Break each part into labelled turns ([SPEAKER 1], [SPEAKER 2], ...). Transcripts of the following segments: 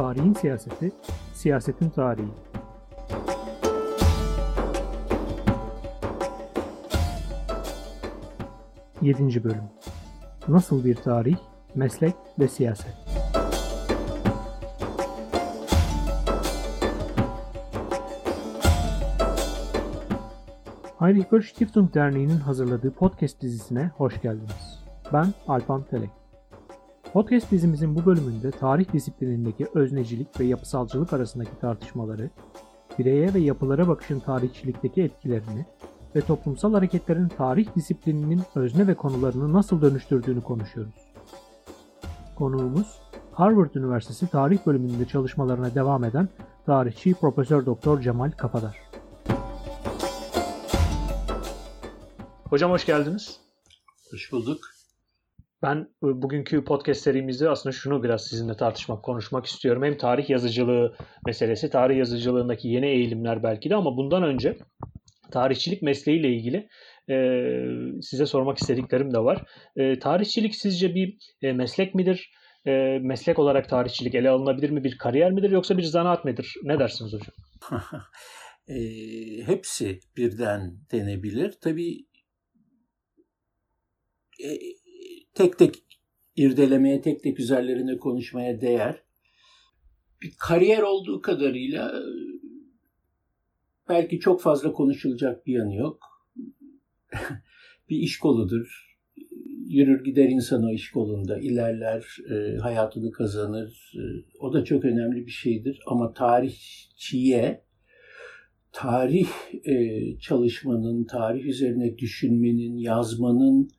[SPEAKER 1] Tarihin siyaseti, siyasetin tarihi. Yedinci bölüm. Nasıl bir tarih, meslek ve siyaset. Heinrich Böll Stiftung Derneği'nin hazırladığı podcast dizisine hoş geldiniz. Ben Alpan Telek. Podcast dizimizin bu bölümünde tarih disiplinindeki öznecilik ve yapısalcılık arasındaki tartışmaları, bireye ve yapılara bakışın tarihçilikteki etkilerini ve toplumsal hareketlerin tarih disiplininin özne ve konularını nasıl dönüştürdüğünü konuşuyoruz. Konuğumuz Harvard Üniversitesi Tarih Bölümünde çalışmalarına devam eden tarihçi Profesör Doktor Cemal Kafadar. Hocam hoş geldiniz.
[SPEAKER 2] Hoş bulduk.
[SPEAKER 1] Ben e, bugünkü podcast serimizde aslında şunu biraz sizinle tartışmak, konuşmak istiyorum. Hem tarih yazıcılığı meselesi, tarih yazıcılığındaki yeni eğilimler belki de ama bundan önce tarihçilik mesleğiyle ilgili e, size sormak istediklerim de var. E, tarihçilik sizce bir e, meslek midir? Meslek olarak tarihçilik ele alınabilir mi? Bir kariyer midir yoksa bir zanaat midir? Ne dersiniz hocam?
[SPEAKER 2] e, hepsi birden denebilir. Tabii tek tek irdelemeye, tek tek üzerlerine konuşmaya değer. Bir kariyer olduğu kadarıyla belki çok fazla konuşulacak bir yanı yok. bir iş koludur. Yürür gider insan o iş kolunda, ilerler, e, hayatını kazanır. E, o da çok önemli bir şeydir. Ama tarihçiye, tarih e, çalışmanın, tarih üzerine düşünmenin, yazmanın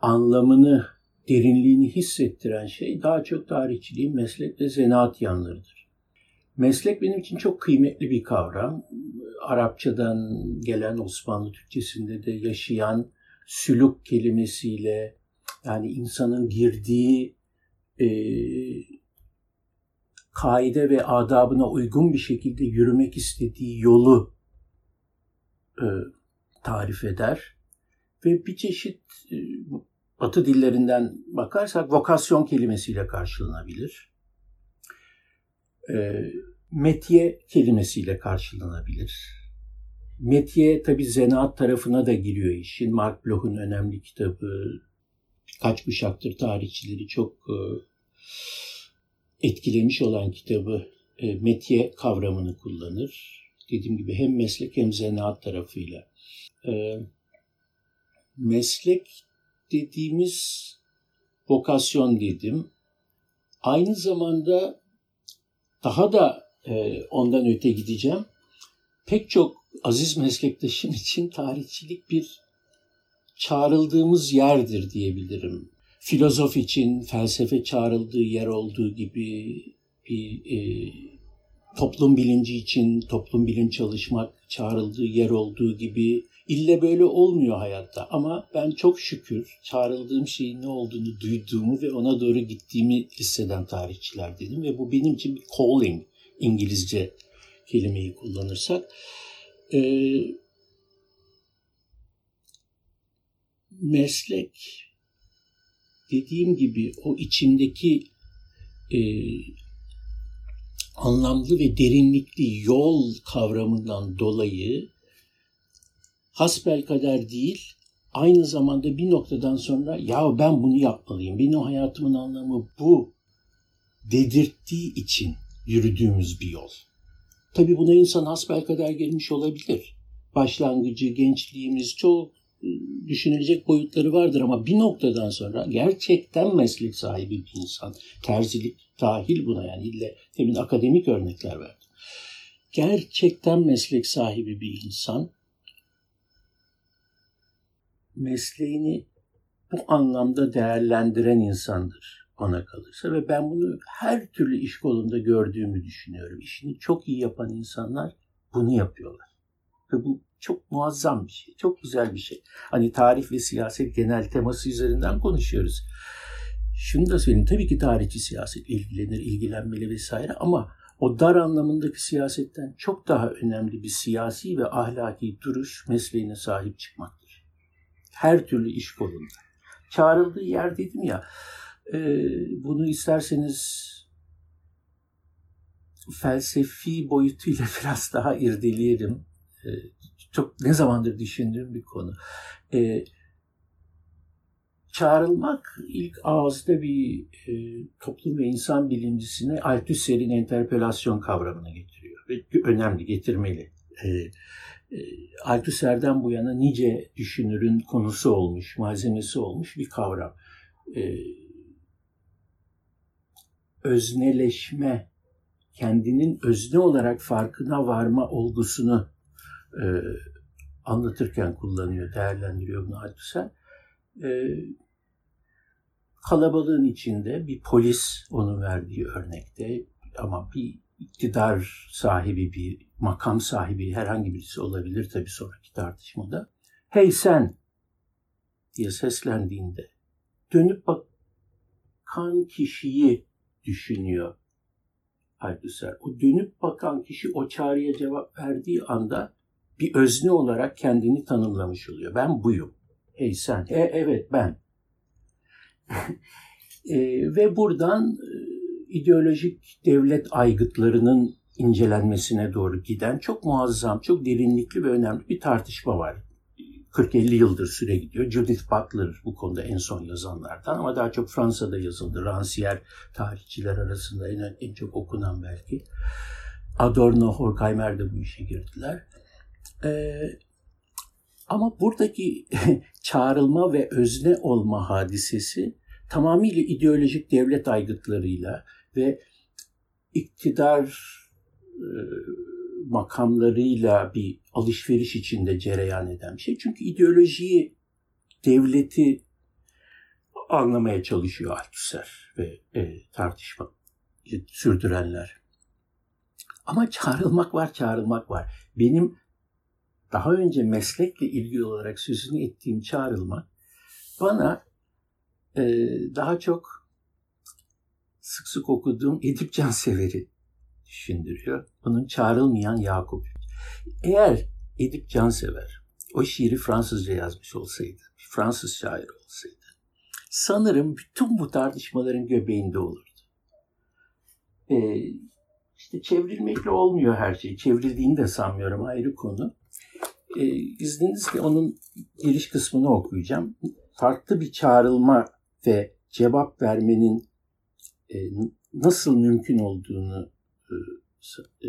[SPEAKER 2] anlamını, derinliğini hissettiren şey daha çok tarihçiliğin meslek ve zanaat yanlarıdır. Meslek benim için çok kıymetli bir kavram. Arapçadan gelen Osmanlı Türkçesinde de yaşayan sülük kelimesiyle yani insanın girdiği e, kaide ve adabına uygun bir şekilde yürümek istediği yolu e, tarif eder. Ve bir çeşit e, Batı dillerinden bakarsak vokasyon kelimesiyle karşılanabilir. E, metiye kelimesiyle karşılanabilir. Metiye tabi zanaat tarafına da giriyor işin. Mark Bloch'un önemli kitabı, kaç kuşaktır tarihçileri çok e, etkilemiş olan kitabı e, metiye kavramını kullanır. Dediğim gibi hem meslek hem zanaat tarafıyla. E, meslek dediğimiz vokasyon dedim. Aynı zamanda daha da e, ondan öte gideceğim. Pek çok aziz meslektaşım için tarihçilik bir çağrıldığımız yerdir diyebilirim. Filozof için felsefe çağrıldığı yer olduğu gibi bir e, toplum bilinci için toplum bilim çalışmak çağrıldığı yer olduğu gibi ille böyle olmuyor hayatta. Ama ben çok şükür çağrıldığım şeyin ne olduğunu duyduğumu ve ona doğru gittiğimi hisseden tarihçiler dedim. Ve bu benim için bir calling İngilizce kelimeyi kullanırsak. Ee, meslek dediğim gibi o içindeki e, anlamlı ve derinlikli yol kavramından dolayı hasbel kader değil, aynı zamanda bir noktadan sonra ya ben bunu yapmalıyım, benim hayatımın anlamı bu dedirttiği için yürüdüğümüz bir yol. Tabi buna insan hasbel kader gelmiş olabilir. Başlangıcı, gençliğimiz çok ıı, düşünülecek boyutları vardır ama bir noktadan sonra gerçekten meslek sahibi bir insan, terzilik dahil buna yani ille demin akademik örnekler verdim. Gerçekten meslek sahibi bir insan mesleğini bu anlamda değerlendiren insandır bana kalırsa ve ben bunu her türlü iş kolunda gördüğümü düşünüyorum. İşini çok iyi yapan insanlar bunu yapıyorlar. Ve bu çok muazzam bir şey, çok güzel bir şey. Hani tarih ve siyaset genel teması üzerinden konuşuyoruz. Şunu da söyleyeyim, tabii ki tarihçi siyaset ilgilenir, ilgilenmeli vesaire ama o dar anlamındaki siyasetten çok daha önemli bir siyasi ve ahlaki duruş mesleğine sahip çıkmaktır. Her türlü iş kolunda. Çağrıldığı yer dedim ya, e, bunu isterseniz felsefi boyutuyla biraz daha irdeleyelim. E, çok ne zamandır düşündüğüm bir konu. E, çağrılmak ilk ağızda bir e, toplum ve insan bilimcisine Althusser'in interpelasyon kavramını getiriyor. Ve önemli, getirmeli. E, Althusser'den bu yana nice düşünürün konusu olmuş, malzemesi olmuş bir kavram. E, özneleşme, kendinin özne olarak farkına varma olgusunu e, anlatırken kullanıyor, değerlendiriyor bunu Althusser. E, kalabalığın içinde bir polis onun verdiği örnekte ama bir iktidar sahibi, bir makam sahibi herhangi birisi olabilir tabii sonraki tartışmada. Hey sen diye seslendiğinde dönüp bakan kişiyi düşünüyor Althusser. O dönüp bakan kişi o çağrıya cevap verdiği anda bir özne olarak kendini tanımlamış oluyor. Ben buyum. Hey sen. E, evet ben. e, ve buradan e, ideolojik devlet aygıtlarının incelenmesine doğru giden çok muazzam, çok derinlikli ve önemli bir tartışma var. 40-50 yıldır süre gidiyor. Judith Butler bu konuda en son yazanlardan ama daha çok Fransa'da yazıldı. Rancière tarihçiler arasında en, en çok okunan belki. Adorno, Horkheimer de bu işe girdiler. Ee, ama buradaki çağrılma ve özne olma hadisesi tamamıyla ideolojik devlet aygıtlarıyla ve iktidar e, makamlarıyla bir alışveriş içinde cereyan eden bir şey. Çünkü ideolojiyi, devleti anlamaya çalışıyor Althusser ve e, tartışma sürdürenler. Ama çağrılmak var, çağrılmak var. Benim daha önce meslekle ilgili olarak sözünü ettiğim çağrılmak bana e, daha çok sık sık okuduğum Edip Cansever'i düşündürüyor. Bunun çağrılmayan Yakup. Eğer Edip Cansever o şiiri Fransızca yazmış olsaydı, Fransız şair olsaydı, sanırım bütün bu tartışmaların göbeğinde olurdu. Ee, işte çevrilmekle olmuyor her şey. Çevrildiğini de sanmıyorum ayrı konu. Ee, izninizle onun giriş kısmını okuyacağım. Farklı bir çağrılma ve cevap vermenin e, nasıl mümkün olduğunu e,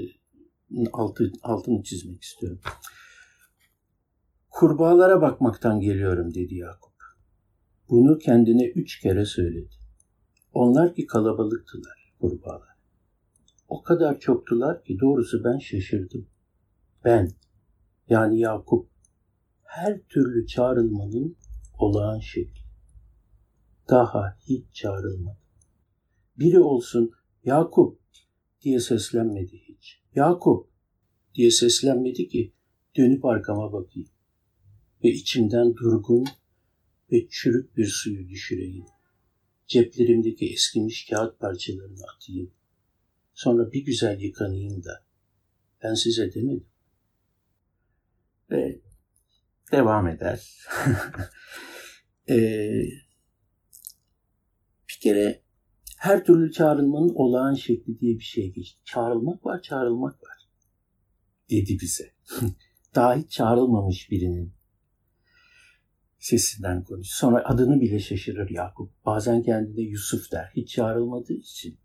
[SPEAKER 2] altı, altını çizmek istiyorum. Kurbağalara bakmaktan geliyorum dedi Yakup. Bunu kendine üç kere söyledi. Onlar ki kalabalıktılar kurbağalar. O kadar çoktular ki doğrusu ben şaşırdım. Ben, yani Yakup, her türlü çağrılmanın olağan şekli. Daha hiç çağrılmadı. Biri olsun Yakup diye seslenmedi hiç. Yakup diye seslenmedi ki dönüp arkama bakayım ve içimden durgun ve çürük bir suyu düşüreyim. Ceplerimdeki eskimiş kağıt parçalarını atayım. Sonra bir güzel yıkanayım da ben size demedim. Ve devam eder. ee, bir kere her türlü çağrılmanın olağan şekli diye bir şey geçti. Çağrılmak var, çağrılmak var. Dedi bize. Daha hiç çağrılmamış birinin sesinden konuş. Sonra adını bile şaşırır Yakup. Bazen kendine Yusuf der. Hiç çağrılmadığı için.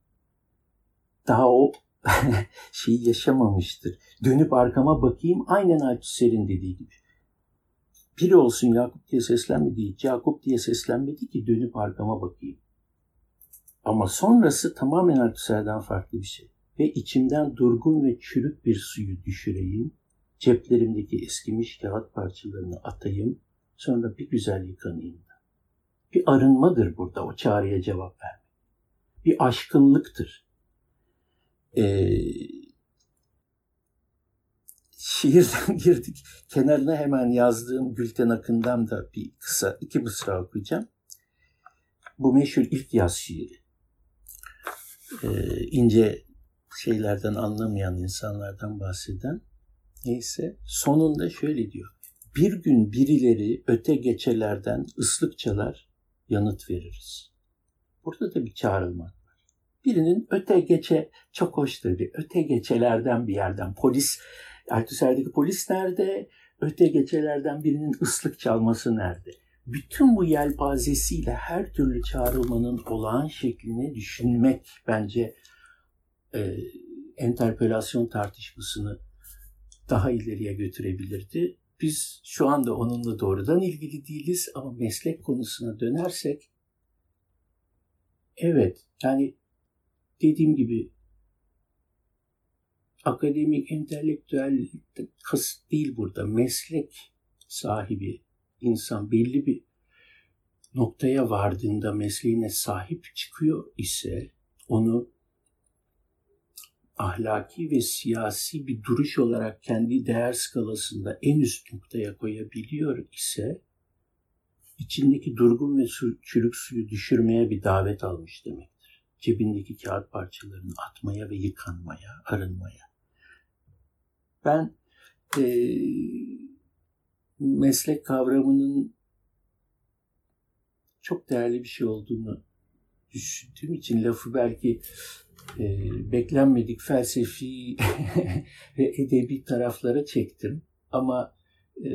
[SPEAKER 2] Daha o şeyi yaşamamıştır. Dönüp arkama bakayım aynen Althusser'in dediği gibi. Biri olsun Yakup diye seslenmedi. Yakup diye seslenmedi ki dönüp arkama bakayım. Ama sonrası tamamen Althusser'den farklı bir şey. Ve içimden durgun ve çürük bir suyu düşüreyim, ceplerimdeki eskimiş kağıt parçalarını atayım, sonra bir güzel yıkanayım da. Bir arınmadır burada o çağrıya cevap vermek. Bir aşkınlıktır. Ee, şiirden girdik. Kenarına hemen yazdığım Gülten Akın'dan da bir kısa iki mısra okuyacağım. Bu meşhur ilk yaz şiiri ince şeylerden anlamayan insanlardan bahseden neyse sonunda şöyle diyor. Bir gün birileri öte geçelerden ıslık çalar yanıt veririz. Burada da bir çağrılmak var. birinin öte geçe çok hoş tabii. Öte geçelerden bir yerden polis Althusser'deki polis nerede? Öte geçelerden birinin ıslık çalması nerede? Bütün bu yelpazesiyle her türlü çağrılmanın olağan şeklini düşünmek bence e, enterpelasyon tartışmasını daha ileriye götürebilirdi. Biz şu anda onunla doğrudan ilgili değiliz ama meslek konusuna dönersek evet yani dediğim gibi akademik, entelektüel kas değil burada. Meslek sahibi insan belli bir noktaya vardığında mesleğine sahip çıkıyor ise onu ahlaki ve siyasi bir duruş olarak kendi değer skalasında en üst noktaya koyabiliyor ise içindeki durgun ve çürük suyu düşürmeye bir davet almış demektir. Cebindeki kağıt parçalarını atmaya ve yıkanmaya, arınmaya. Ben e, meslek kavramının çok değerli bir şey olduğunu düşündüğüm için lafı belki e, beklenmedik felsefi ve edebi taraflara çektim. Ama e,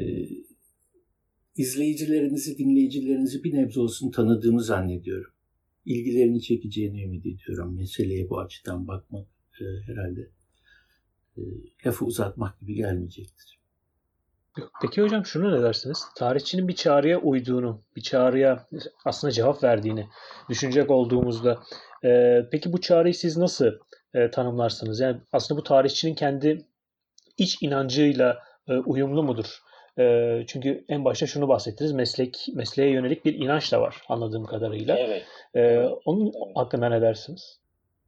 [SPEAKER 2] izleyicilerinizi, dinleyicilerinizi bir nebze olsun tanıdığımı zannediyorum. İlgilerini çekeceğini ümit ediyorum. Meseleye bu açıdan bakmak e, herhalde e, lafı uzatmak gibi gelmeyecektir.
[SPEAKER 1] Peki hocam şunu ne dersiniz? Tarihçinin bir çağrıya uyduğunu, bir çağrıya aslında cevap verdiğini düşünecek olduğumuzda e, peki bu çağrıyı siz nasıl e, tanımlarsınız? Yani aslında bu tarihçinin kendi iç inancıyla e, uyumlu mudur? E, çünkü en başta şunu bahsettiniz. Meslek mesleğe yönelik bir inanç da var anladığım kadarıyla.
[SPEAKER 2] Evet.
[SPEAKER 1] E, onun hakkında ne dersiniz?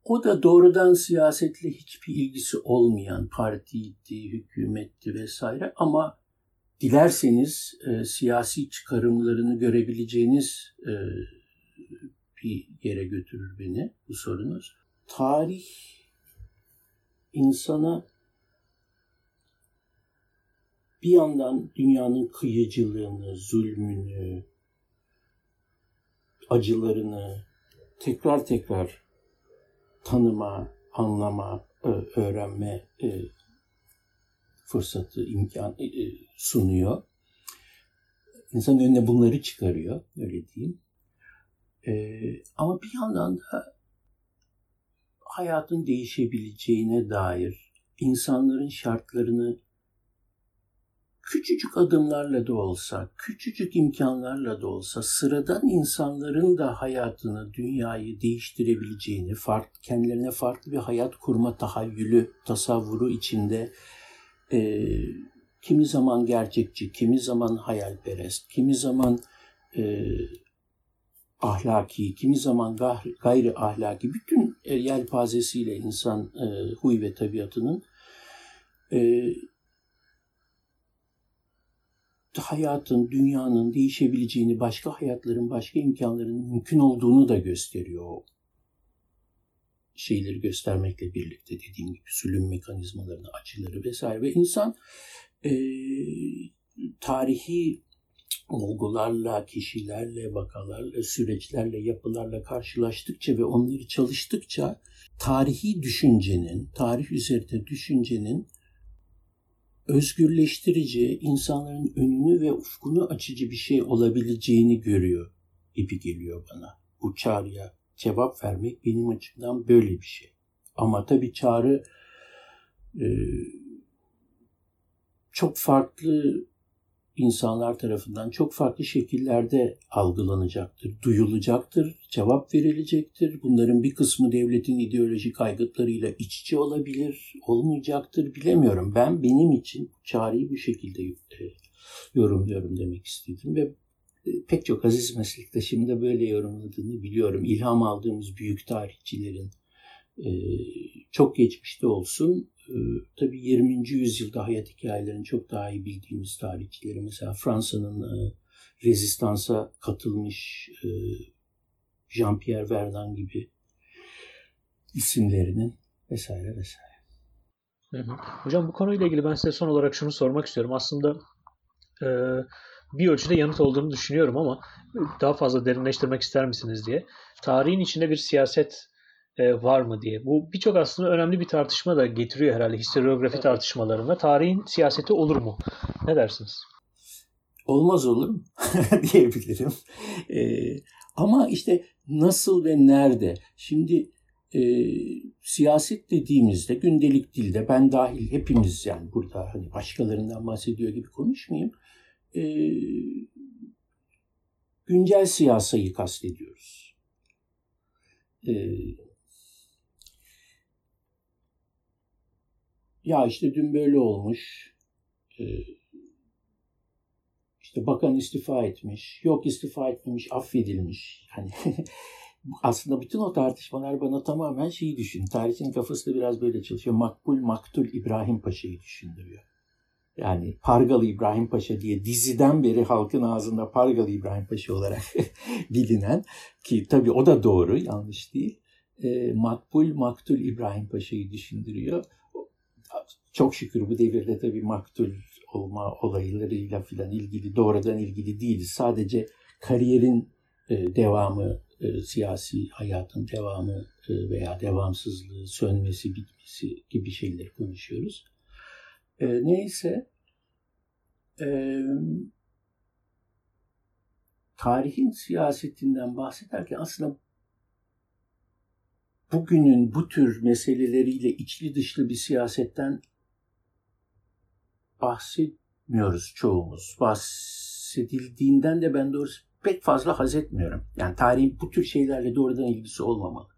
[SPEAKER 2] O da doğrudan siyasetle hiçbir ilgisi olmayan partiydi, hükümetti vesaire ama dilerseniz e, siyasi çıkarımlarını görebileceğiniz e, bir yere götürür beni bu sorunuz. Tarih insana bir yandan dünyanın kıyıcılığını, zulmünü, acılarını tekrar tekrar tanıma, anlama, öğrenme e, fırsatı, imkan e, e, sunuyor. İnsan önüne bunları çıkarıyor, öyle diyeyim. Ama bir yandan da hayatın değişebileceğine dair insanların şartlarını küçücük adımlarla da olsa, küçücük imkanlarla da olsa sıradan insanların da hayatını, dünyayı değiştirebileceğini, farklı, kendilerine farklı bir hayat kurma tahayyülü, tasavvuru içinde e, kimi zaman gerçekçi, kimi zaman hayalperest, kimi zaman e, ahlaki, kimi zaman gayri ahlaki, bütün yelpazesiyle insan e, huy ve tabiatının e, hayatın, dünyanın değişebileceğini, başka hayatların, başka imkanların mümkün olduğunu da gösteriyor şeyleri göstermekle birlikte dediğim gibi zulüm mekanizmalarını, açıları vesaire ve insan e, tarihi olgularla, kişilerle, vakalarla, süreçlerle, yapılarla karşılaştıkça ve onları çalıştıkça tarihi düşüncenin, tarih üzerinde düşüncenin özgürleştirici, insanların önünü ve ufkunu açıcı bir şey olabileceğini görüyor gibi geliyor bana. Bu çağrıya cevap vermek benim açımdan böyle bir şey. Ama tabii çağrı e, çok farklı insanlar tarafından çok farklı şekillerde algılanacaktır, duyulacaktır, cevap verilecektir. Bunların bir kısmı devletin ideolojik aygıtlarıyla iç içe olabilir, olmayacaktır bilemiyorum. Ben benim için çağrıyı bu şekilde yorumluyorum demek istedim ve pek çok aziz meslektaşım da böyle yorumladığını biliyorum. İlham aldığımız büyük tarihçilerin e, çok geçmişte olsun e, tabii 20. yüzyılda hayat hikayelerini çok daha iyi bildiğimiz tarihçileri mesela Fransa'nın e, rezistansa katılmış e, Jean-Pierre Verdun gibi isimlerinin vesaire vesaire.
[SPEAKER 1] Hocam bu konuyla ilgili ben size son olarak şunu sormak istiyorum. Aslında e, bir ölçüde yanıt olduğunu düşünüyorum ama daha fazla derinleştirmek ister misiniz diye. Tarihin içinde bir siyaset e, var mı diye. Bu birçok aslında önemli bir tartışma da getiriyor herhalde historiografi evet. tartışmalarında. Tarihin siyaseti olur mu? Ne dersiniz?
[SPEAKER 2] Olmaz olur mu? diyebilirim. Ee, ama işte nasıl ve nerede? Şimdi e, siyaset dediğimizde gündelik dilde ben dahil hepimiz yani burada hani başkalarından bahsediyor gibi konuşmayayım. E, güncel siyasayı kastediyoruz. E, ya işte dün böyle olmuş. E, işte bakan istifa etmiş. Yok istifa etmemiş, affedilmiş. Hani aslında bütün o tartışmalar bana tamamen şeyi düşün. Tarihçinin kafası da biraz böyle çalışıyor. Makbul Maktul İbrahim Paşa'yı düşündürüyor. Yani Pargalı İbrahim Paşa diye diziden beri halkın ağzında Pargalı İbrahim Paşa olarak bilinen ki tabii o da doğru yanlış değil. E, Makbul Maktul İbrahim Paşa'yı düşündürüyor. Çok şükür bu devirde tabii maktul olma olaylarıyla filan ilgili doğrudan ilgili değiliz. Sadece kariyerin e, devamı e, siyasi hayatın devamı e, veya devamsızlığı, sönmesi, bitmesi gibi şeyleri konuşuyoruz. E, neyse e, tarihin siyasetinden bahsederken aslında bugünün bu tür meseleleriyle içli dışlı bir siyasetten bahsetmiyoruz çoğumuz. Bahsedildiğinden de ben doğrusu pek fazla haz etmiyorum. Yani tarihin bu tür şeylerle doğrudan ilgisi olmamalı.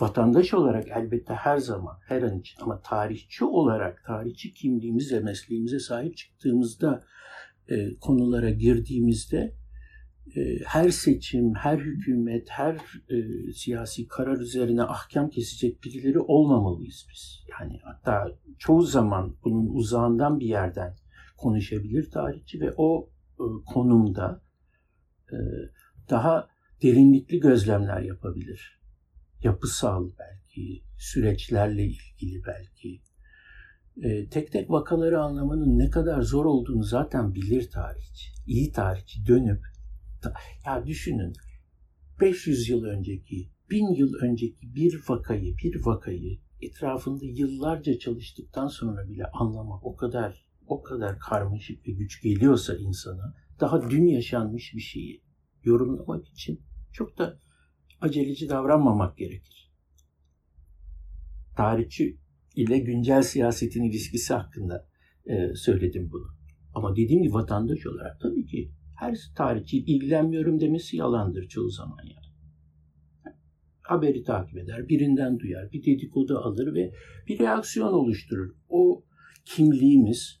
[SPEAKER 2] Vatandaş olarak elbette her zaman, her an için ama tarihçi olarak, tarihçi kimliğimize, mesleğimize sahip çıktığımızda, e, konulara girdiğimizde e, her seçim, her hükümet, her e, siyasi karar üzerine ahkam kesecek birileri olmamalıyız biz. Yani hatta çoğu zaman bunun uzağından bir yerden konuşabilir tarihçi ve o e, konumda e, daha derinlikli gözlemler yapabilir. Yapısal belki, süreçlerle ilgili belki. E, tek tek vakaları anlamanın ne kadar zor olduğunu zaten bilir tarihçi. İyi tarihçi dönüp, ya düşünün 500 yıl önceki, 1000 yıl önceki bir vakayı, bir vakayı etrafında yıllarca çalıştıktan sonra bile anlamak o kadar o kadar karmaşık ve güç geliyorsa insana daha dün yaşanmış bir şeyi yorumlamak için çok da aceleci davranmamak gerekir. Tarihçi ile güncel siyasetin ilişkisi hakkında e, söyledim bunu. Ama dediğim gibi vatandaş olarak tabii ki her tarihçi ilgilenmiyorum demesi yalandır çoğu zaman yani. Haberi takip eder, birinden duyar, bir dedikodu alır ve bir reaksiyon oluşturur. O kimliğimiz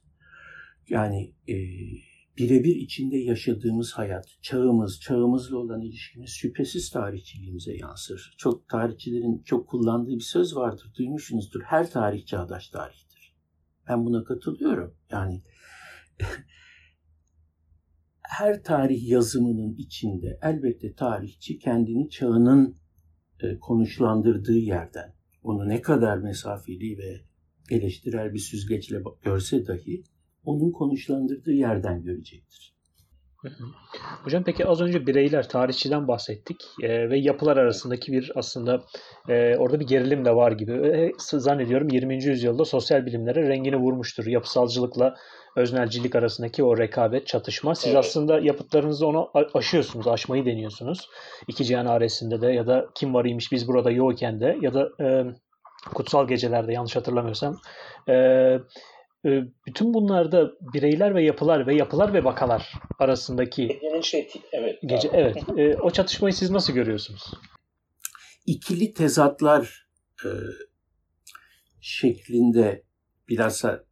[SPEAKER 2] yani e, birebir içinde yaşadığımız hayat, çağımız, çağımızla olan ilişkimiz şüphesiz tarihçiliğimize yansır. Çok tarihçilerin çok kullandığı bir söz vardır, duymuşsunuzdur. Her tarih çağdaş tarihtir. Ben buna katılıyorum. Yani her tarih yazımının içinde elbette tarihçi kendini çağının e, konuşlandırdığı yerden, onu ne kadar mesafeli ve eleştirel bir süzgeçle görse dahi onun konuşlandırdığı yerden görecektir.
[SPEAKER 1] Hocam peki az önce bireyler, tarihçiden bahsettik e, ve yapılar arasındaki bir aslında e, orada bir gerilim de var gibi. E, zannediyorum 20. yüzyılda sosyal bilimlere rengini vurmuştur. Yapısalcılıkla öznelcilik arasındaki o rekabet, çatışma. Siz evet. aslında yapıtlarınızda onu aşıyorsunuz, aşmayı deniyorsunuz. İki Cihan Aresi'nde de ya da Kim Varıymış Biz Burada Yokken de ya da e, Kutsal Gecelerde yanlış hatırlamıyorsam. E, bütün bunlarda bireyler ve yapılar ve yapılar ve vakalar arasındaki şey, evet, gece evet e, o çatışmayı siz nasıl görüyorsunuz?
[SPEAKER 2] İkili tezatlar e, şeklinde bilhassa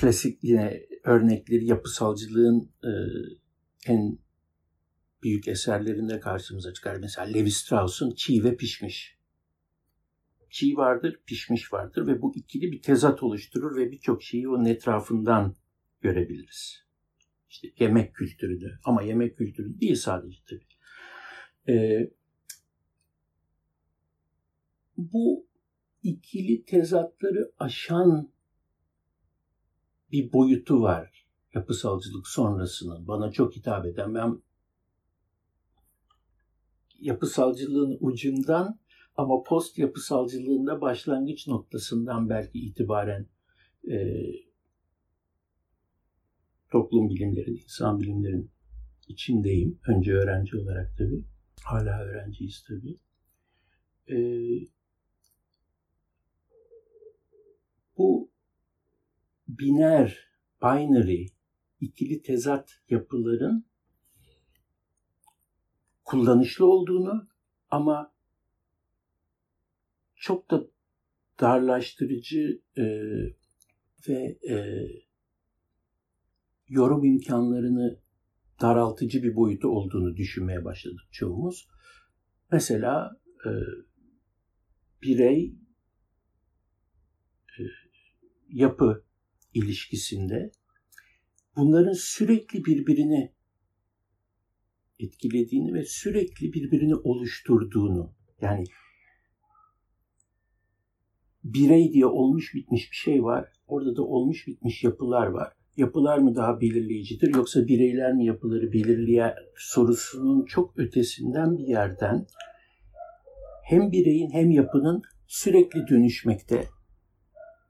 [SPEAKER 2] klasik yine örnekleri yapısalcılığın e, en büyük eserlerinde karşımıza çıkar. Mesela Levi Strauss'un Çiğ ve Pişmiş. Çiğ vardır, pişmiş vardır ve bu ikili bir tezat oluşturur ve birçok şeyi onun etrafından görebiliriz. İşte yemek kültürünü ama yemek kültürü değil sadece tabii. Ee, bu ikili tezatları aşan bir boyutu var yapısalcılık sonrasının bana çok hitap eden. Ben yapısalcılığın ucundan Ama post yapısalcılığında başlangıç noktasından belki itibaren e, toplum bilimleri, insan bilimlerin içindeyim. Önce öğrenci olarak tabii. Hala öğrenciyiz tabii. Ee, bu biner, binary, ikili tezat yapıların kullanışlı olduğunu ama çok da darlaştırıcı e, ve e, yorum imkanlarını daraltıcı bir boyutu olduğunu düşünmeye başladık çoğumuz. Mesela e, birey e, yapı ilişkisinde bunların sürekli birbirini etkilediğini ve sürekli birbirini oluşturduğunu yani birey diye olmuş bitmiş bir şey var. Orada da olmuş bitmiş yapılar var. Yapılar mı daha belirleyicidir yoksa bireyler mi yapıları belirleyen sorusunun çok ötesinden bir yerden hem bireyin hem yapının sürekli dönüşmekte.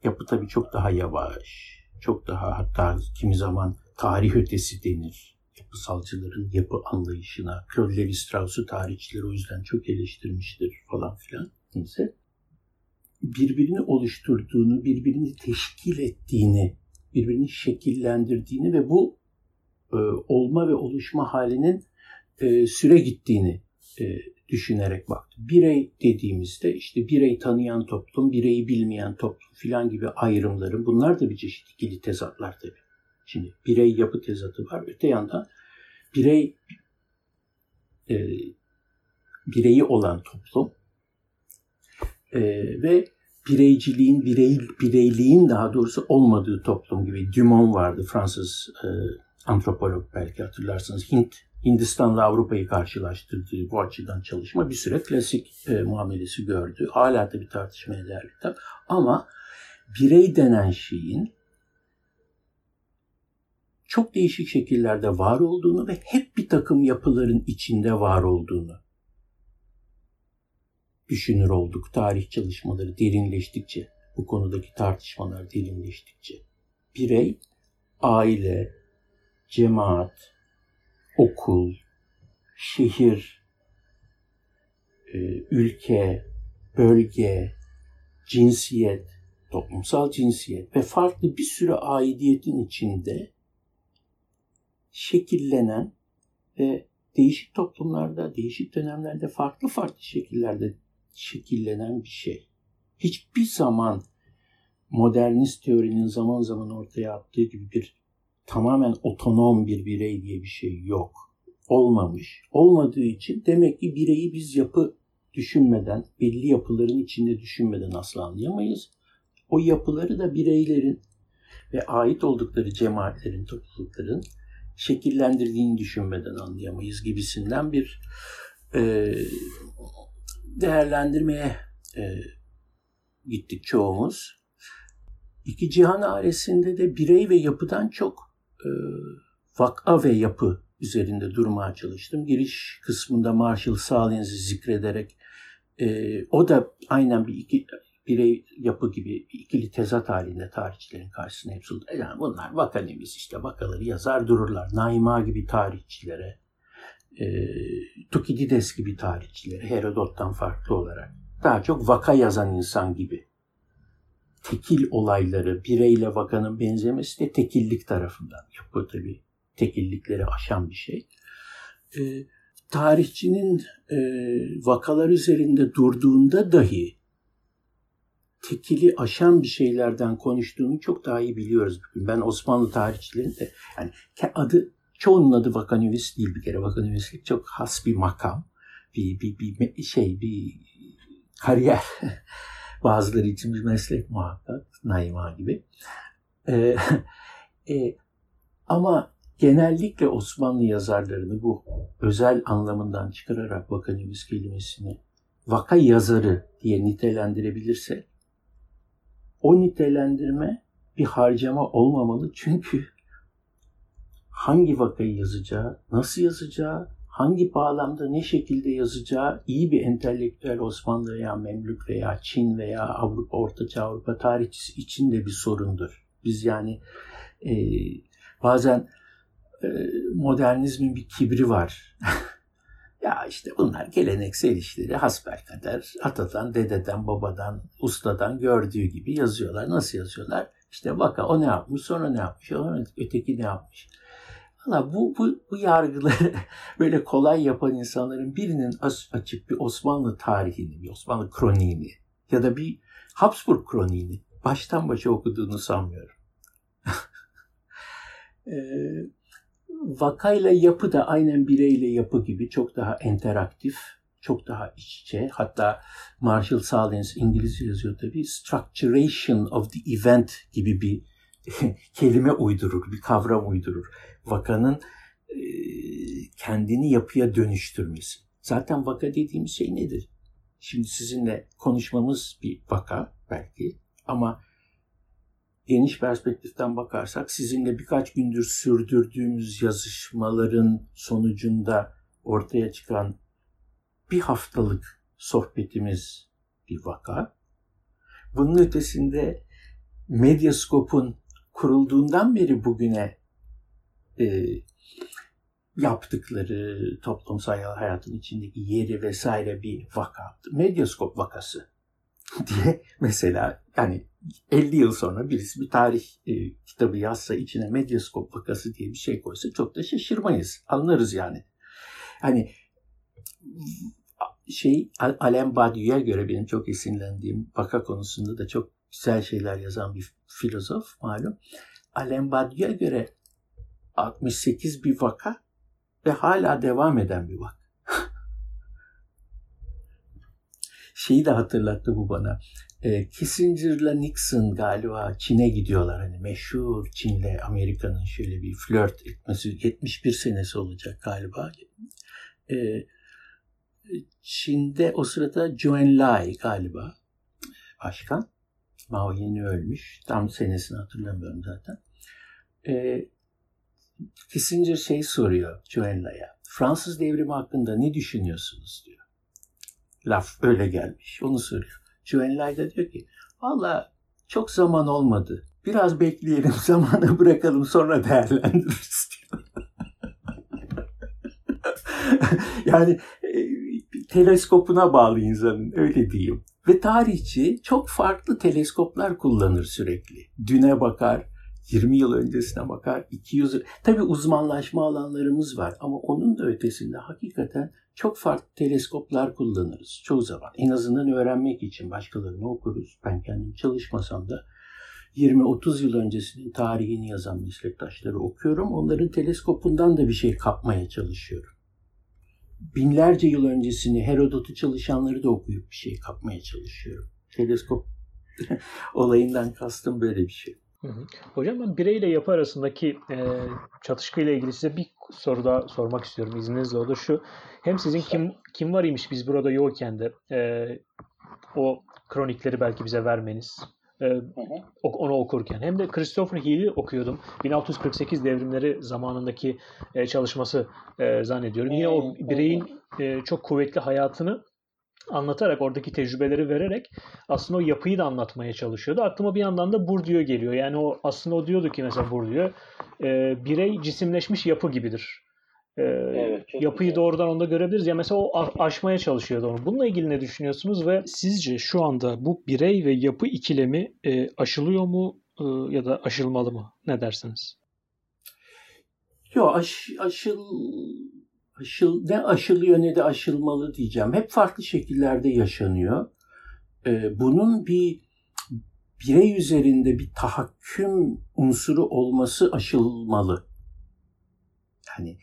[SPEAKER 2] Yapı tabii çok daha yavaş, çok daha hatta kimi zaman tarih ötesi denir. Yapısalcıların yapı anlayışına, Claude Strauss'u tarihçiler o yüzden çok eleştirmiştir falan filan. Neyse. Birbirini oluşturduğunu, birbirini teşkil ettiğini, birbirini şekillendirdiğini ve bu e, olma ve oluşma halinin e, süre gittiğini e, düşünerek baktım. Birey dediğimizde işte birey tanıyan toplum, bireyi bilmeyen toplum filan gibi ayrımların bunlar da bir çeşit ikili tezatlar tabii. Şimdi birey yapı tezatı var. Öte yandan birey e, bireyi olan toplum e, ve bireyciliğin, birey, bireyliğin daha doğrusu olmadığı toplum gibi. Dumont vardı, Fransız e, antropolog belki hatırlarsınız. Hint Hindistan'la Avrupa'yı karşılaştırdığı bu açıdan çalışma bir süre klasik e, muamelesi gördü. Hala da bir tartışmaya değerli kitap. Ama birey denen şeyin çok değişik şekillerde var olduğunu ve hep bir takım yapıların içinde var olduğunu düşünür olduk. Tarih çalışmaları derinleştikçe, bu konudaki tartışmalar derinleştikçe. Birey, aile, cemaat, okul, şehir, e, ülke, bölge, cinsiyet, toplumsal cinsiyet ve farklı bir sürü aidiyetin içinde şekillenen ve değişik toplumlarda, değişik dönemlerde farklı farklı şekillerde şekillenen bir şey. Hiçbir zaman modernist teorinin zaman zaman ortaya attığı gibi bir tamamen otonom bir birey diye bir şey yok. Olmamış. Olmadığı için demek ki bireyi biz yapı düşünmeden, belli yapıların içinde düşünmeden asla anlayamayız. O yapıları da bireylerin ve ait oldukları cemaatlerin, toplulukların şekillendirdiğini düşünmeden anlayamayız gibisinden bir e, değerlendirmeye e, gittik çoğumuz. İki cihan ailesinde de birey ve yapıdan çok e, vaka ve yapı üzerinde durmaya çalıştım. Giriş kısmında Marshall Salins'i zikrederek e, o da aynen bir iki birey yapı gibi ikili tezat halinde tarihçilerin karşısına hep sundu. Yani bunlar vakanemiz işte vakaları yazar dururlar. Naima gibi tarihçilere, e, Tukidides gibi tarihçilere Herodot'tan farklı olarak daha çok vaka yazan insan gibi tekil olayları bireyle vakanın benzemesi de tekillik tarafından yapı tabi tekillikleri aşan bir şey. E, tarihçinin e, vakalar üzerinde durduğunda dahi tekili aşan bir şeylerden konuştuğunu çok daha iyi biliyoruz. Ben Osmanlı tarihçilerin de yani adı çoğunun adı vakanüvis değil bir kere. Vakanüvislik çok has bir makam. Bir, bir, bir şey bir kariyer. Bazıları için bir meslek muhakkak. Naima gibi. Ee, e, ama genellikle Osmanlı yazarlarını bu özel anlamından çıkararak vakanüvis kelimesini vaka yazarı diye nitelendirebilirse o nitelendirme bir harcama olmamalı çünkü hangi vakayı yazacağı, nasıl yazacağı, hangi bağlamda ne şekilde yazacağı iyi bir entelektüel Osmanlı veya Memlük veya Çin veya Avrupa, Ortaçağ Avrupa tarihçisi için de bir sorundur. Biz yani e, bazen e, modernizmin bir kibri var. ya işte bunlar geleneksel işleri hasbel kadar atadan, dededen, babadan, ustadan gördüğü gibi yazıyorlar. Nasıl yazıyorlar? İşte vaka o ne yapmış, sonra ne yapmış, sonra öteki ne yapmış. Valla bu, bu, bu yargıları böyle kolay yapan insanların birinin açıp bir Osmanlı tarihini, bir Osmanlı kroniğini ya da bir Habsburg kroniğini baştan başa okuduğunu sanmıyorum. e, vakayla yapı da aynen bireyle yapı gibi çok daha interaktif, çok daha iç içe. Hatta Marshall Salins İngilizce yazıyor tabii. Structuration of the event gibi bir kelime uydurur, bir kavram uydurur. Vakanın e, kendini yapıya dönüştürmesi. Zaten vaka dediğimiz şey nedir? Şimdi sizinle konuşmamız bir vaka belki ama geniş perspektiften bakarsak sizinle birkaç gündür sürdürdüğümüz yazışmaların sonucunda ortaya çıkan bir haftalık sohbetimiz bir vaka. Bunun ötesinde Medyascope'un kurulduğundan beri bugüne e, yaptıkları toplumsal hayatın içindeki yeri vesaire bir vaka. Medyascope vakası diye mesela yani 50 yıl sonra birisi bir tarih e, kitabı yazsa içine medyaskop vakası diye bir şey koysa çok da şaşırmayız. Anlarız yani. Hani şey Alain Badiou'ya göre benim çok esinlendiğim vaka konusunda da çok güzel şeyler yazan bir filozof malum. Alain Badiou'ya göre 68 bir vaka ve hala devam eden bir vaka. Şeyi de hatırlattı bu bana. E, Kissinger'la Nixon galiba Çin'e gidiyorlar. Hani meşhur Çin'le Amerika'nın şöyle bir flört etmesi 71 senesi olacak galiba. E, Çin'de o sırada Zhou Lai galiba başkan. Mao yeni ölmüş. Tam senesini hatırlamıyorum zaten. E, Kissinger şey soruyor Lai'ye. Fransız devrimi hakkında ne düşünüyorsunuz diyor. Laf öyle gelmiş. Onu soruyor. Juvenal da diyor ki valla çok zaman olmadı. Biraz bekleyelim zamanı bırakalım sonra değerlendiririz diyor. yani e, teleskopuna bağlı insanın öyle diyeyim. Ve tarihçi çok farklı teleskoplar kullanır sürekli. Düne bakar, 20 yıl öncesine bakar, 200 yıl. Tabii uzmanlaşma alanlarımız var ama onun da ötesinde hakikaten çok farklı teleskoplar kullanırız çoğu zaman. En azından öğrenmek için başkalarını okuruz. Ben kendim çalışmasam da 20-30 yıl öncesinin tarihini yazan meslektaşları okuyorum. Onların teleskopundan da bir şey kapmaya çalışıyorum. Binlerce yıl öncesini Herodot'u çalışanları da okuyup bir şey kapmaya çalışıyorum. Teleskop olayından kastım böyle bir şey.
[SPEAKER 1] Hı hı. Hocam ben bireyle yapı arasındaki e, çatışkıyla ilgili size bir soru daha sormak istiyorum izninizle. O da şu. Hem sizin kim kim var imiş biz burada yokken de e, o kronikleri belki bize vermeniz e, onu okurken hem de Christopher Hill'i okuyordum. 1648 devrimleri zamanındaki e, çalışması e, zannediyorum. Yine o bireyin e, çok kuvvetli hayatını anlatarak oradaki tecrübeleri vererek aslında o yapıyı da anlatmaya çalışıyordu. Aklıma bir yandan da Bourdieu geliyor. Yani o aslında o diyordu ki mesela Bourdieu e, birey cisimleşmiş yapı gibidir. E, evet, yapıyı güzel. doğrudan onda görebiliriz. Ya mesela o aşmaya çalışıyordu onu. Bununla ilgili ne düşünüyorsunuz ve sizce şu anda bu birey ve yapı ikilemi e, aşılıyor mu e, ya da aşılmalı mı? Ne dersiniz?
[SPEAKER 2] Yok aş, aşıl aşıl, ne aşılıyor ne de aşılmalı diyeceğim. Hep farklı şekillerde yaşanıyor. Ee, bunun bir birey üzerinde bir tahakküm unsuru olması aşılmalı. Yani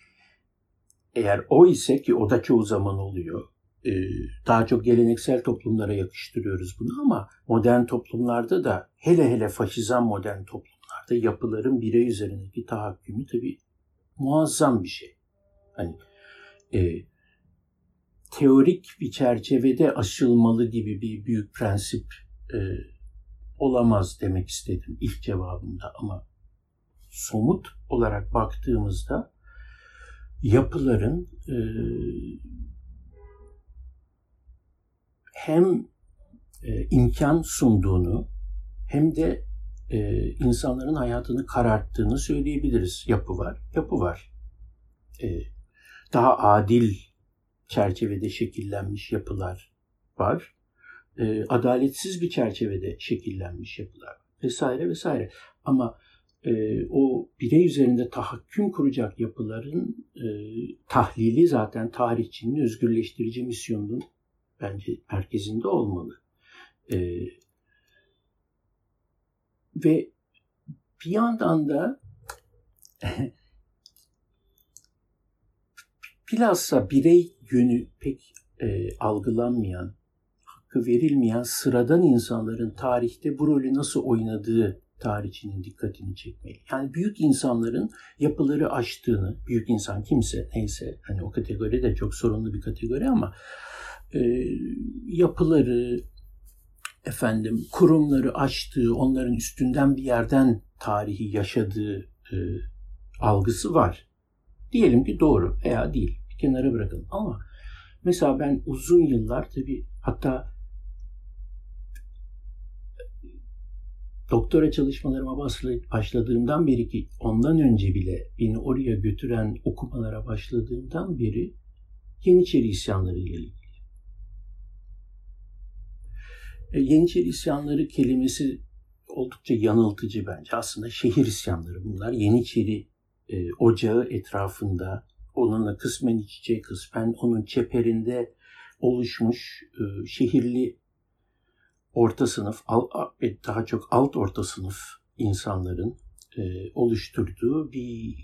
[SPEAKER 2] eğer o ise ki o da çoğu zaman oluyor. E, daha çok geleneksel toplumlara yakıştırıyoruz bunu ama modern toplumlarda da hele hele faşizan modern toplumlarda yapıların birey üzerindeki tahakkümü tabii muazzam bir şey. Hani e, teorik bir çerçevede aşılmalı gibi bir büyük prensip e, olamaz demek istedim ilk cevabımda ama somut olarak baktığımızda yapıların e, hem e, imkan sunduğunu hem de e, insanların hayatını kararttığını söyleyebiliriz. Yapı var, yapı var. Daha adil çerçevede şekillenmiş yapılar var. Adaletsiz bir çerçevede şekillenmiş yapılar vesaire vesaire. Ama e, o birey üzerinde tahakküm kuracak yapıların e, tahlili zaten tarihçinin özgürleştirici misyonunun bence merkezinde olmalı. E, ve bir yandan da bilhassa birey yönü pek e, algılanmayan, hakkı verilmeyen sıradan insanların tarihte bu rolü nasıl oynadığı tarihçinin dikkatini çekmeli. Yani büyük insanların yapıları aştığını, büyük insan kimse neyse, hani o kategori de çok sorunlu bir kategori ama e, yapıları, efendim kurumları açtığı, onların üstünden bir yerden tarihi yaşadığı e, algısı var. Diyelim ki doğru veya değil. Bir kenara bırakalım. Ama mesela ben uzun yıllar tabii hatta doktora çalışmalarıma başladığımdan beri ki ondan önce bile beni oraya götüren okumalara başladığımdan beri Yeniçeri isyanları ile ilgili. E, Yeniçeri isyanları kelimesi oldukça yanıltıcı bence. Aslında şehir isyanları bunlar. Yeniçeri e, ocağı etrafında onunla kısmen iç içe kısmen onun çeperinde oluşmuş e, şehirli orta sınıf, daha çok alt orta sınıf insanların e, oluşturduğu bir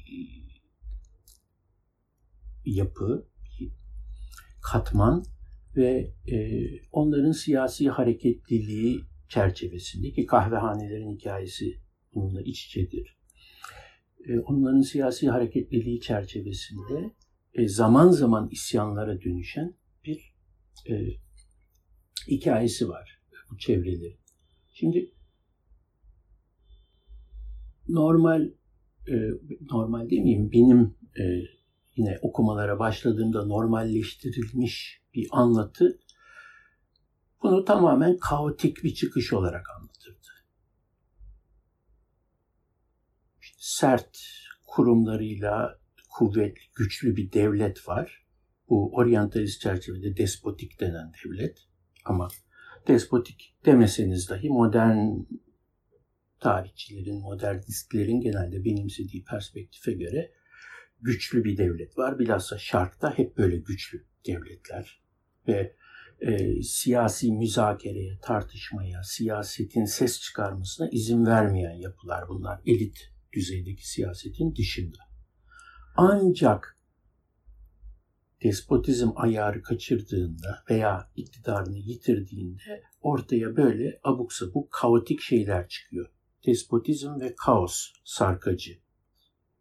[SPEAKER 2] yapı, bir katman ve e, onların siyasi hareketliliği çerçevesinde ki kahvehanelerin hikayesi bununla iç içedir. E, onların siyasi hareketliliği çerçevesinde e, zaman zaman isyanlara dönüşen bir e, hikayesi var bu çevreleri. Şimdi normal e, normal değil miyim? Benim e, yine okumalara başladığımda normalleştirilmiş bir anlatı bunu tamamen kaotik bir çıkış olarak anlatırdı. İşte sert kurumlarıyla kuvvetli, güçlü bir devlet var. Bu oryantalist çerçevede despotik denen devlet. Ama despotik demeseniz dahi modern tarihçilerin, modernistlerin genelde benimsediği perspektife göre güçlü bir devlet var. Bilhassa Şark'ta hep böyle güçlü devletler ve e, siyasi müzakereye, tartışmaya, siyasetin ses çıkarmasına izin vermeyen yapılar bunlar. Elit düzeydeki siyasetin dışında. Ancak despotizm ayarı kaçırdığında veya iktidarını yitirdiğinde ortaya böyle abuk sabuk kaotik şeyler çıkıyor. Despotizm ve kaos sarkacı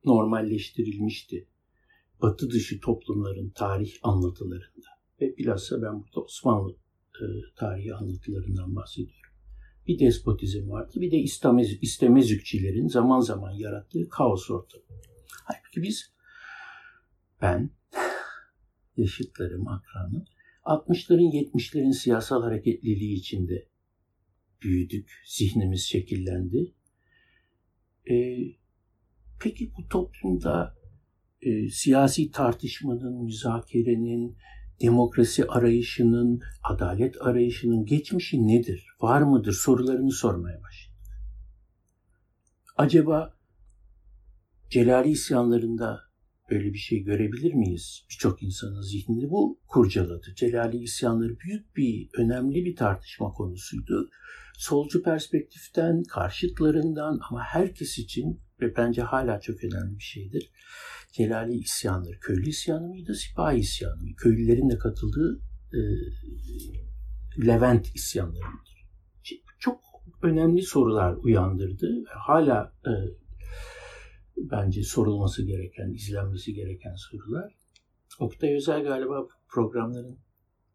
[SPEAKER 2] normalleştirilmişti. Batı dışı toplumların tarih anlatılarında ve bilhassa ben burada Osmanlı e, tarihi anlatılarından bahsediyorum. Bir despotizm vardı, bir de istemez, istemezükçilerin zaman zaman yarattığı kaos ortamı. Halbuki biz, ben, yaşıtlarım, akranım, 60'ların 70'lerin siyasal hareketliliği içinde büyüdük, zihnimiz şekillendi. Ee, peki bu toplumda e, siyasi tartışmanın, müzakerenin, demokrasi arayışının, adalet arayışının geçmişi nedir, var mıdır sorularını sormaya başladık. Acaba Celali isyanlarında böyle bir şey görebilir miyiz? Birçok insanın zihnini bu kurcaladı. Celali isyanları büyük bir, önemli bir tartışma konusuydu. Solcu perspektiften, karşıtlarından ama herkes için ve bence hala çok önemli bir şeydir. Celali isyanları, köylü isyanı mıydı, sipahi isyanı mıydı? Köylülerin de katıldığı e, Levent isyanları mıdır? Çok önemli sorular uyandırdı. Hala e, bence sorulması gereken, izlenmesi gereken sorular. Oktay Özel galiba programların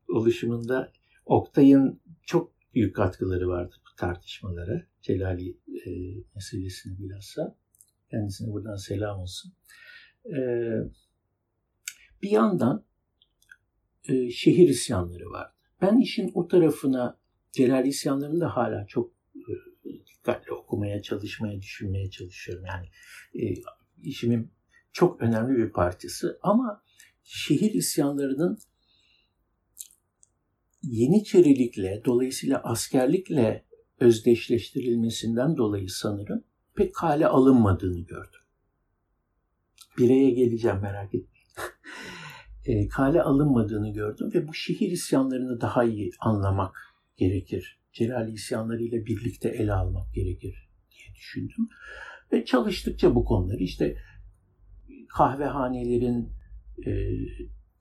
[SPEAKER 2] oluşumunda Oktay'ın çok büyük katkıları vardı bu tartışmalara. Celali e, meselesini bilhassa. Kendisine buradan selam olsun. E, Bir yandan e, şehir isyanları vardı. Ben işin o tarafına Celal isyanlarını da hala çok dikkatli okumaya, çalışmaya, düşünmeye çalışıyorum. Yani e, işimin çok önemli bir parçası ama şehir isyanlarının Yeniçerilikle, dolayısıyla askerlikle özdeşleştirilmesinden dolayı sanırım pek kale alınmadığını gördüm. Bireye geleceğim merak etmeyin. e, kale alınmadığını gördüm ve bu şehir isyanlarını daha iyi anlamak gerekir. Celali isyanlarıyla birlikte ele almak gerekir diye düşündüm. Ve çalıştıkça bu konuları işte kahvehanelerin e,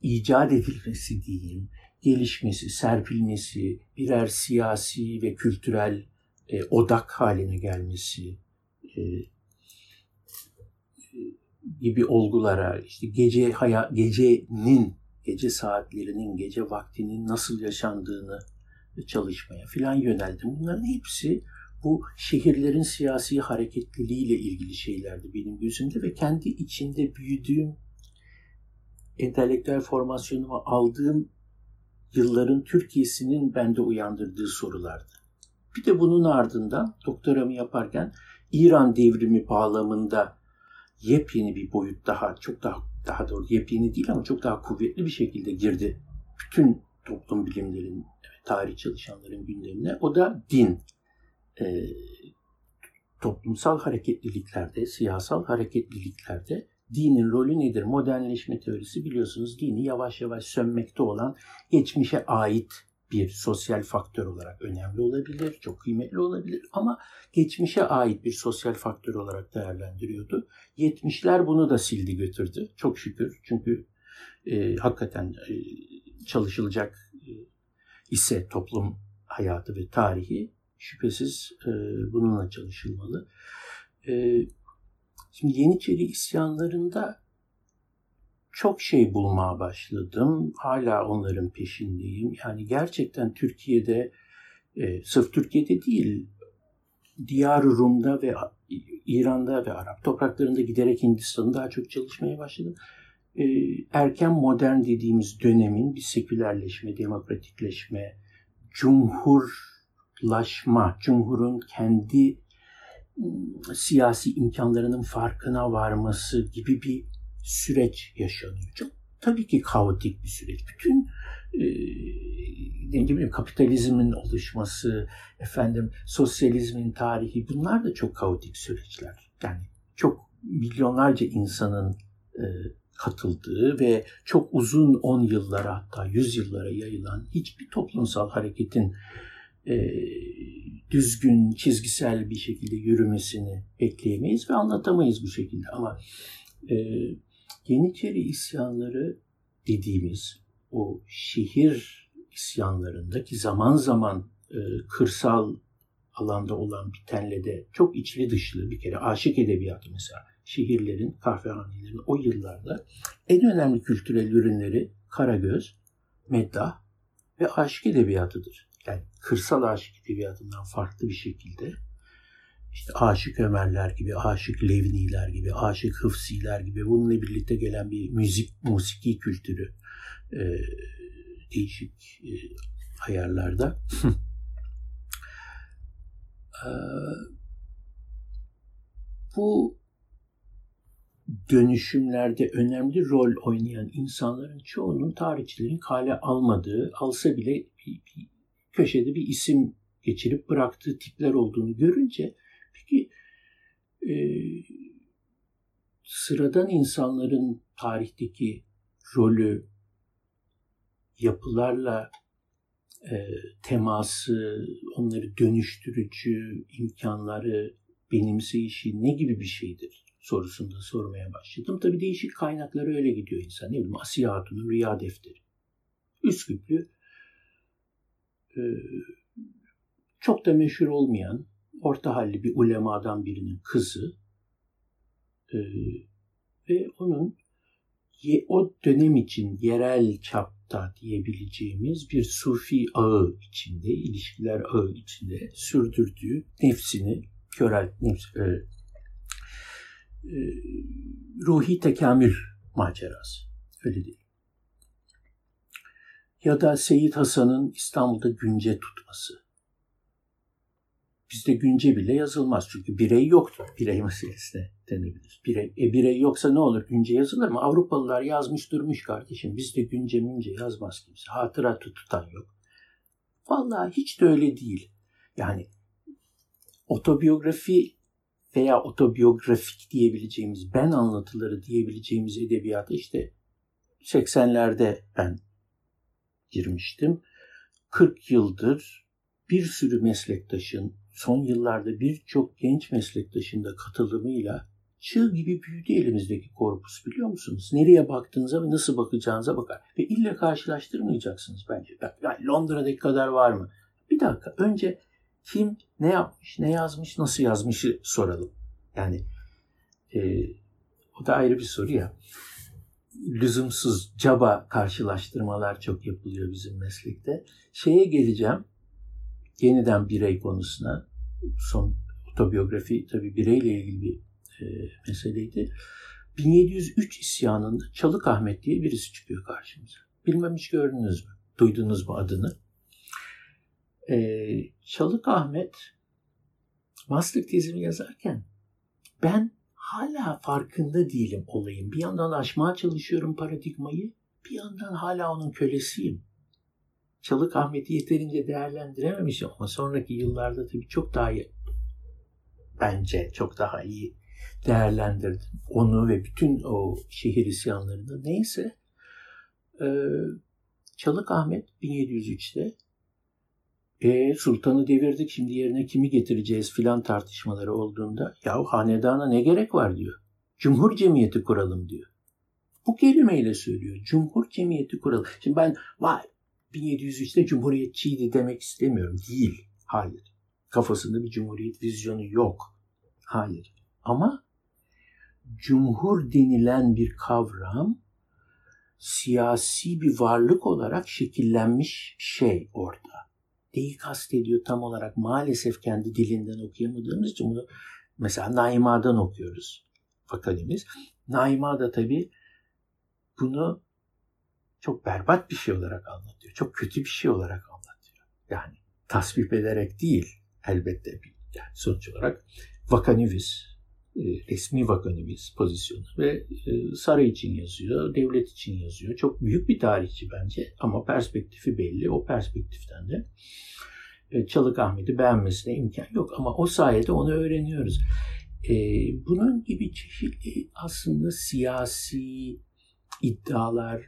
[SPEAKER 2] icat edilmesi diyeyim, gelişmesi, serpilmesi, birer siyasi ve kültürel e, odak haline gelmesi e, gibi olgulara, işte gece haya, gecenin, gece saatlerinin, gece vaktinin nasıl yaşandığını çalışmaya filan yöneldim. Bunların hepsi bu şehirlerin siyasi hareketliliğiyle ilgili şeylerdi benim gözümde ve kendi içinde büyüdüğüm entelektüel formasyonumu aldığım yılların Türkiye'sinin bende uyandırdığı sorulardı. Bir de bunun ardından doktoramı yaparken İran devrimi bağlamında yepyeni bir boyut daha çok daha daha doğru yepyeni değil ama çok daha kuvvetli bir şekilde girdi bütün toplum bilimlerin tarih çalışanların gündemine. O da din. E, toplumsal hareketliliklerde, siyasal hareketliliklerde dinin rolü nedir? Modernleşme teorisi biliyorsunuz dini yavaş yavaş sönmekte olan geçmişe ait bir sosyal faktör olarak önemli olabilir, çok kıymetli olabilir ama geçmişe ait bir sosyal faktör olarak değerlendiriyordu. 70'ler bunu da sildi götürdü çok şükür çünkü e, hakikaten e, çalışılacak ise toplum hayatı ve tarihi şüphesiz e, bununla çalışılmalı. E, Şimdi Yeniçeri isyanlarında çok şey bulmaya başladım. Hala onların peşindeyim. Yani gerçekten Türkiye'de, e, sırf Türkiye'de değil, Diyar Rum'da ve İran'da ve Arap topraklarında giderek Hindistan'da daha çok çalışmaya başladım. E, erken modern dediğimiz dönemin bir sekülerleşme, demokratikleşme, cumhurlaşma, cumhurun kendi siyasi imkanlarının farkına varması gibi bir süreç yaşanıyor. Çok tabii ki kaotik bir süreç. Bütün e, ne kapitalizmin oluşması, efendim sosyalizmin tarihi bunlar da çok kaotik süreçler. Yani çok milyonlarca insanın e, katıldığı ve çok uzun on yıllara hatta yüz yıllara yayılan hiçbir toplumsal hareketin e, düzgün, çizgisel bir şekilde yürümesini bekleyemeyiz ve anlatamayız bu şekilde. Ama e, Yeniçeri isyanları dediğimiz o şehir isyanlarındaki zaman zaman e, kırsal alanda olan bitenle de çok içli dışlı bir kere aşık edebiyatı mesela şehirlerin, kahvehanelerin o yıllarda en önemli kültürel ürünleri Karagöz, Meddah ve aşık edebiyatıdır yani kırsal aşık edebiyatından farklı bir şekilde işte Aşık Ömerler gibi, Aşık Levniler gibi, Aşık Hıfsiler gibi bununla birlikte gelen bir müzik, musiki kültürü e, değişik e, ayarlarda. e, bu dönüşümlerde önemli rol oynayan insanların çoğunun tarihçilerin kale almadığı, alsa bile bir, bir köşede bir isim geçirip bıraktığı tipler olduğunu görünce peki e, sıradan insanların tarihteki rolü yapılarla e, teması, onları dönüştürücü imkanları benimseyişi ne gibi bir şeydir sorusunda sormaya başladım. Tabii değişik kaynaklara öyle gidiyor insan. Ne bileyim Asiye Hatun'un Rüya Defteri. Üsküplü ee, çok da meşhur olmayan orta halli bir ulemadan birinin kızı ee, ve onun o dönem için yerel çapta diyebileceğimiz bir sufi ağı içinde, ilişkiler ağı içinde sürdürdüğü nefsini körel, nefs, e, e, ruhi tekamül macerası. Öyle değil. Ya da Seyit Hasan'ın İstanbul'da günce tutması. Bizde günce bile yazılmaz çünkü birey yoktu. Birey meselesi de denebilir. Birey, e, birey yoksa ne olur? Günce yazılır mı? Avrupalılar yazmış durmuş kardeşim. Bizde günce münce yazmaz kimse. Hatıratı tutan yok. Vallahi hiç de öyle değil. Yani otobiyografi veya otobiyografik diyebileceğimiz, ben anlatıları diyebileceğimiz edebiyata işte 80'lerde ben girmiştim. 40 yıldır bir sürü meslektaşın, son yıllarda birçok genç meslektaşın da katılımıyla çığ gibi büyüdü elimizdeki korpus biliyor musunuz? Nereye baktığınıza ve nasıl bakacağınıza bakar. Ve ille karşılaştırmayacaksınız bence. Yani Londra'daki kadar var mı? Bir dakika önce kim ne yapmış, ne yazmış, nasıl yazmışı soralım. Yani e, o da ayrı bir soru ya. Lüzumsuz caba karşılaştırmalar çok yapılıyor bizim meslekte. Şeye geleceğim. Yeniden birey konusuna. Son otobiyografi tabii bireyle ilgili bir e, meseleydi. 1703 isyanında Çalık Ahmet diye birisi çıkıyor karşımıza. Bilmem hiç gördünüz mü? Duydunuz mu adını? E, Çalık Ahmet master tezimi yazarken ben hala farkında değilim olayın. Bir yandan aşmaya çalışıyorum paradigmayı, bir yandan hala onun kölesiyim. Çalık Ahmet'i yeterince değerlendirememişim ama sonraki yıllarda tabii çok daha iyi, bence çok daha iyi değerlendirdim. Onu ve bütün o şehir isyanlarını neyse Çalık Ahmet 1703'te e sultanı devirdik şimdi yerine kimi getireceğiz filan tartışmaları olduğunda ya hanedana ne gerek var diyor. Cumhur cemiyeti kuralım diyor. Bu kelimeyle söylüyor. Cumhur cemiyeti kuralım. Şimdi ben vay 1703'te cumhuriyetçiydi demek istemiyorum. Değil. Hayır. Kafasında bir cumhuriyet vizyonu yok. Hayır. Ama cumhur denilen bir kavram siyasi bir varlık olarak şekillenmiş şey orada neyi kastediyor tam olarak maalesef kendi dilinden okuyamadığımız için bunu mesela Naima'dan okuyoruz fakalimiz. Naima da tabii bunu çok berbat bir şey olarak anlatıyor. Çok kötü bir şey olarak anlatıyor. Yani tasvip ederek değil elbette yani sonuç olarak vakanivis e, resmi vakanimiz pozisyonu ve e, saray için yazıyor, devlet için yazıyor. Çok büyük bir tarihçi bence ama perspektifi belli. O perspektiften de e, Çalık Ahmet'i beğenmesine imkan yok ama o sayede onu öğreniyoruz. Bunun gibi çeşitli aslında siyasi iddialar,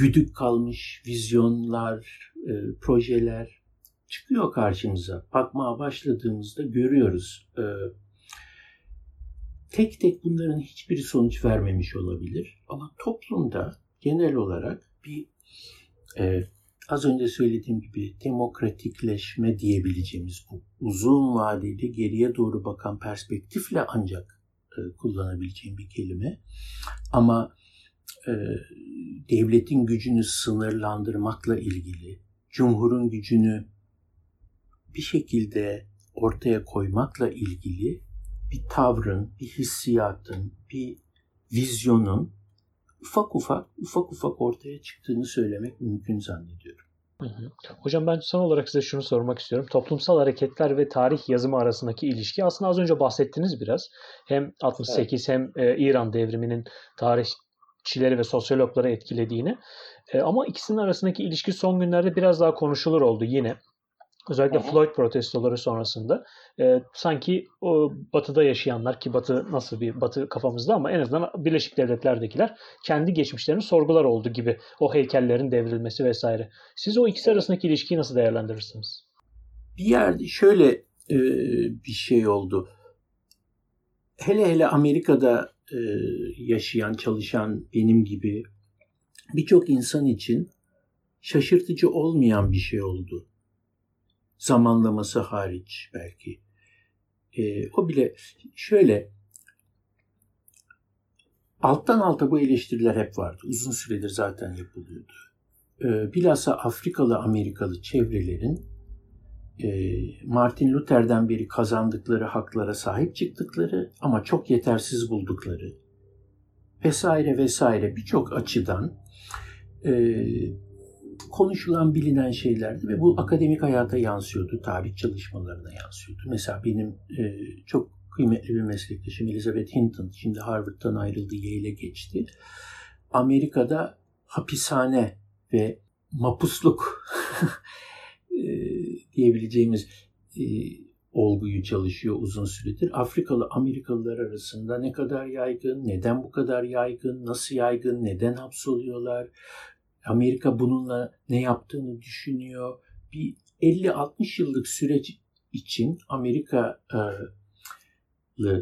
[SPEAKER 2] güdük kalmış vizyonlar, projeler çıkıyor karşımıza. Bakmaya başladığımızda görüyoruz Tek tek bunların hiçbiri sonuç vermemiş olabilir. Ama toplumda genel olarak bir e, az önce söylediğim gibi demokratikleşme diyebileceğimiz bu uzun vadeli geriye doğru bakan perspektifle ancak e, kullanabileceğim bir kelime. Ama e, devletin gücünü sınırlandırmakla ilgili, cumhurun gücünü bir şekilde ortaya koymakla ilgili bir tavrın, bir hissiyatın, bir vizyonun ufak ufak ufak ufak ortaya çıktığını söylemek mümkün zannediyorum.
[SPEAKER 1] Hocam ben son olarak size şunu sormak istiyorum. Toplumsal hareketler ve tarih yazımı arasındaki ilişki aslında az önce bahsettiniz biraz. Hem 68 evet. hem e, İran devriminin tarihçileri ve sosyologları etkilediğini. E, ama ikisinin arasındaki ilişki son günlerde biraz daha konuşulur oldu yine. Özellikle Hı-hı. Floyd protestoları sonrasında e, sanki o batıda yaşayanlar ki batı nasıl bir batı kafamızda ama en azından Birleşik Devletler'dekiler kendi geçmişlerini sorgular oldu gibi o heykellerin devrilmesi vesaire. Siz o ikisi arasındaki ilişkiyi nasıl değerlendirirsiniz?
[SPEAKER 2] Bir yerde şöyle e, bir şey oldu. Hele hele Amerika'da e, yaşayan, çalışan benim gibi birçok insan için şaşırtıcı olmayan bir şey oldu zamanlaması hariç belki. E, o bile şöyle alttan alta bu eleştiriler hep vardı. Uzun süredir zaten yapılıyordu. E, bilhassa Afrikalı Amerikalı çevrelerin e, Martin Luther'den beri kazandıkları haklara sahip çıktıkları ama çok yetersiz buldukları vesaire vesaire birçok açıdan e, konuşulan bilinen şeylerdi ve bu akademik hayata yansıyordu, tarih çalışmalarına yansıyordu. Mesela benim e, çok kıymetli bir meslektaşım Elizabeth Hinton, şimdi Harvard'dan ayrıldı, Yale'e geçti. Amerika'da hapishane ve mapusluk e, diyebileceğimiz e, olguyu çalışıyor uzun süredir. Afrikalı Amerikalılar arasında ne kadar yaygın, neden bu kadar yaygın, nasıl yaygın, neden hapsoluyorlar, Amerika bununla ne yaptığını düşünüyor. Bir 50-60 yıllık süreç için Amerikalı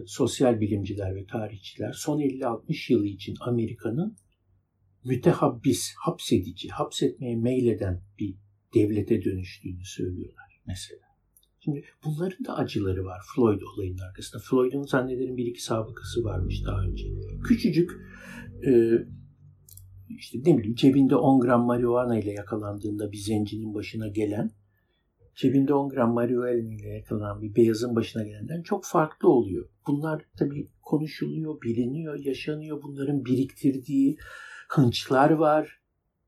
[SPEAKER 2] sosyal bilimciler ve tarihçiler son 50-60 yılı için Amerika'nın mütehabbis, hapsedici, hapsetmeye meyleden bir devlete dönüştüğünü söylüyorlar mesela. Şimdi bunların da acıları var Floyd olayının arkasında. Floyd'un zannederim bir iki sabıkası varmış daha önce. Küçücük e, işte ne bileyim cebinde 10 gram marihuana ile yakalandığında bir zencinin başına gelen cebinde 10 gram marihuana ile yakalanan bir beyazın başına gelenden çok farklı oluyor. Bunlar tabii konuşuluyor, biliniyor, yaşanıyor. Bunların biriktirdiği hınçlar var,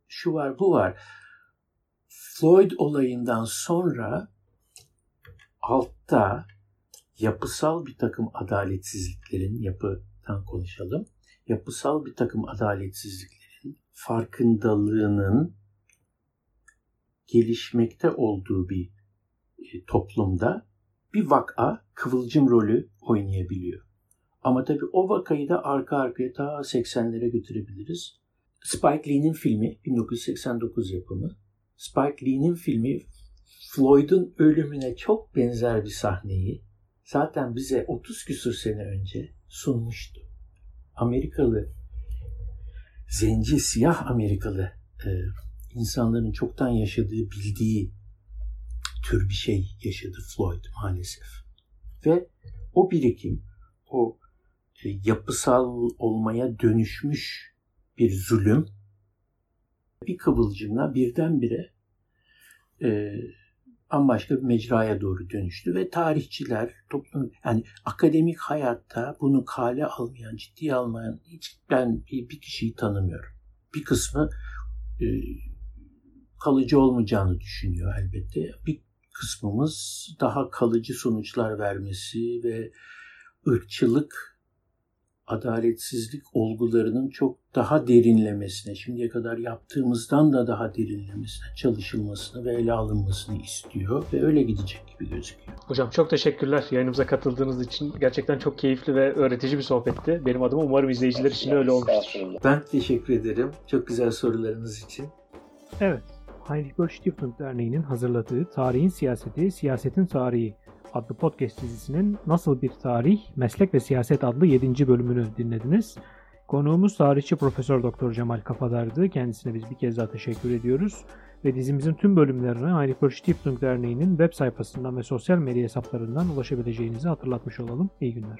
[SPEAKER 2] şu var, bu var. Floyd olayından sonra altta yapısal bir takım adaletsizliklerin yapıdan konuşalım. Yapısal bir takım adaletsizliklerin farkındalığının gelişmekte olduğu bir e, toplumda bir vaka kıvılcım rolü oynayabiliyor. Ama tabii o vakayı da arka arkaya ta 80'lere götürebiliriz. Spike Lee'nin filmi 1989 yapımı. Spike Lee'nin filmi Floyd'un ölümüne çok benzer bir sahneyi zaten bize 30 küsur sene önce sunmuştu. Amerikalı zenci siyah Amerikalı e, insanların çoktan yaşadığı bildiği tür bir şey yaşadı Floyd maalesef. Ve o birikim, o e, yapısal olmaya dönüşmüş bir zulüm bir kıvılcımla birdenbire e, bambaşka bir mecraya doğru dönüştü ve tarihçiler, toplum yani akademik hayatta bunu kale almayan, ciddiye almayan hiç ben bir, bir kişiyi tanımıyorum. Bir kısmı e, kalıcı olmayacağını düşünüyor elbette. Bir kısmımız daha kalıcı sonuçlar vermesi ve ırkçılık adaletsizlik olgularının çok daha derinlemesine, şimdiye kadar yaptığımızdan da daha derinlemesine çalışılmasını ve ele alınmasını istiyor ve öyle gidecek gibi gözüküyor.
[SPEAKER 1] Hocam çok teşekkürler yayınımıza katıldığınız için. Gerçekten çok keyifli ve öğretici bir sohbetti. Benim adıma umarım izleyiciler için öyle olmuştur.
[SPEAKER 2] Ben teşekkür ederim. Çok güzel sorularınız için.
[SPEAKER 1] Evet. Heinrich Böll Stiftung Derneği'nin hazırladığı Tarihin Siyaseti, Siyasetin Tarihi adlı podcast dizisinin Nasıl Bir Tarih, Meslek ve Siyaset adlı 7. bölümünü dinlediniz. Konuğumuz tarihçi Profesör Doktor Cemal Kafadar'dı. Kendisine biz bir kez daha teşekkür ediyoruz. Ve dizimizin tüm bölümlerine Heinrich Stiftung Derneği'nin web sayfasından ve sosyal medya hesaplarından ulaşabileceğinizi hatırlatmış olalım. İyi günler.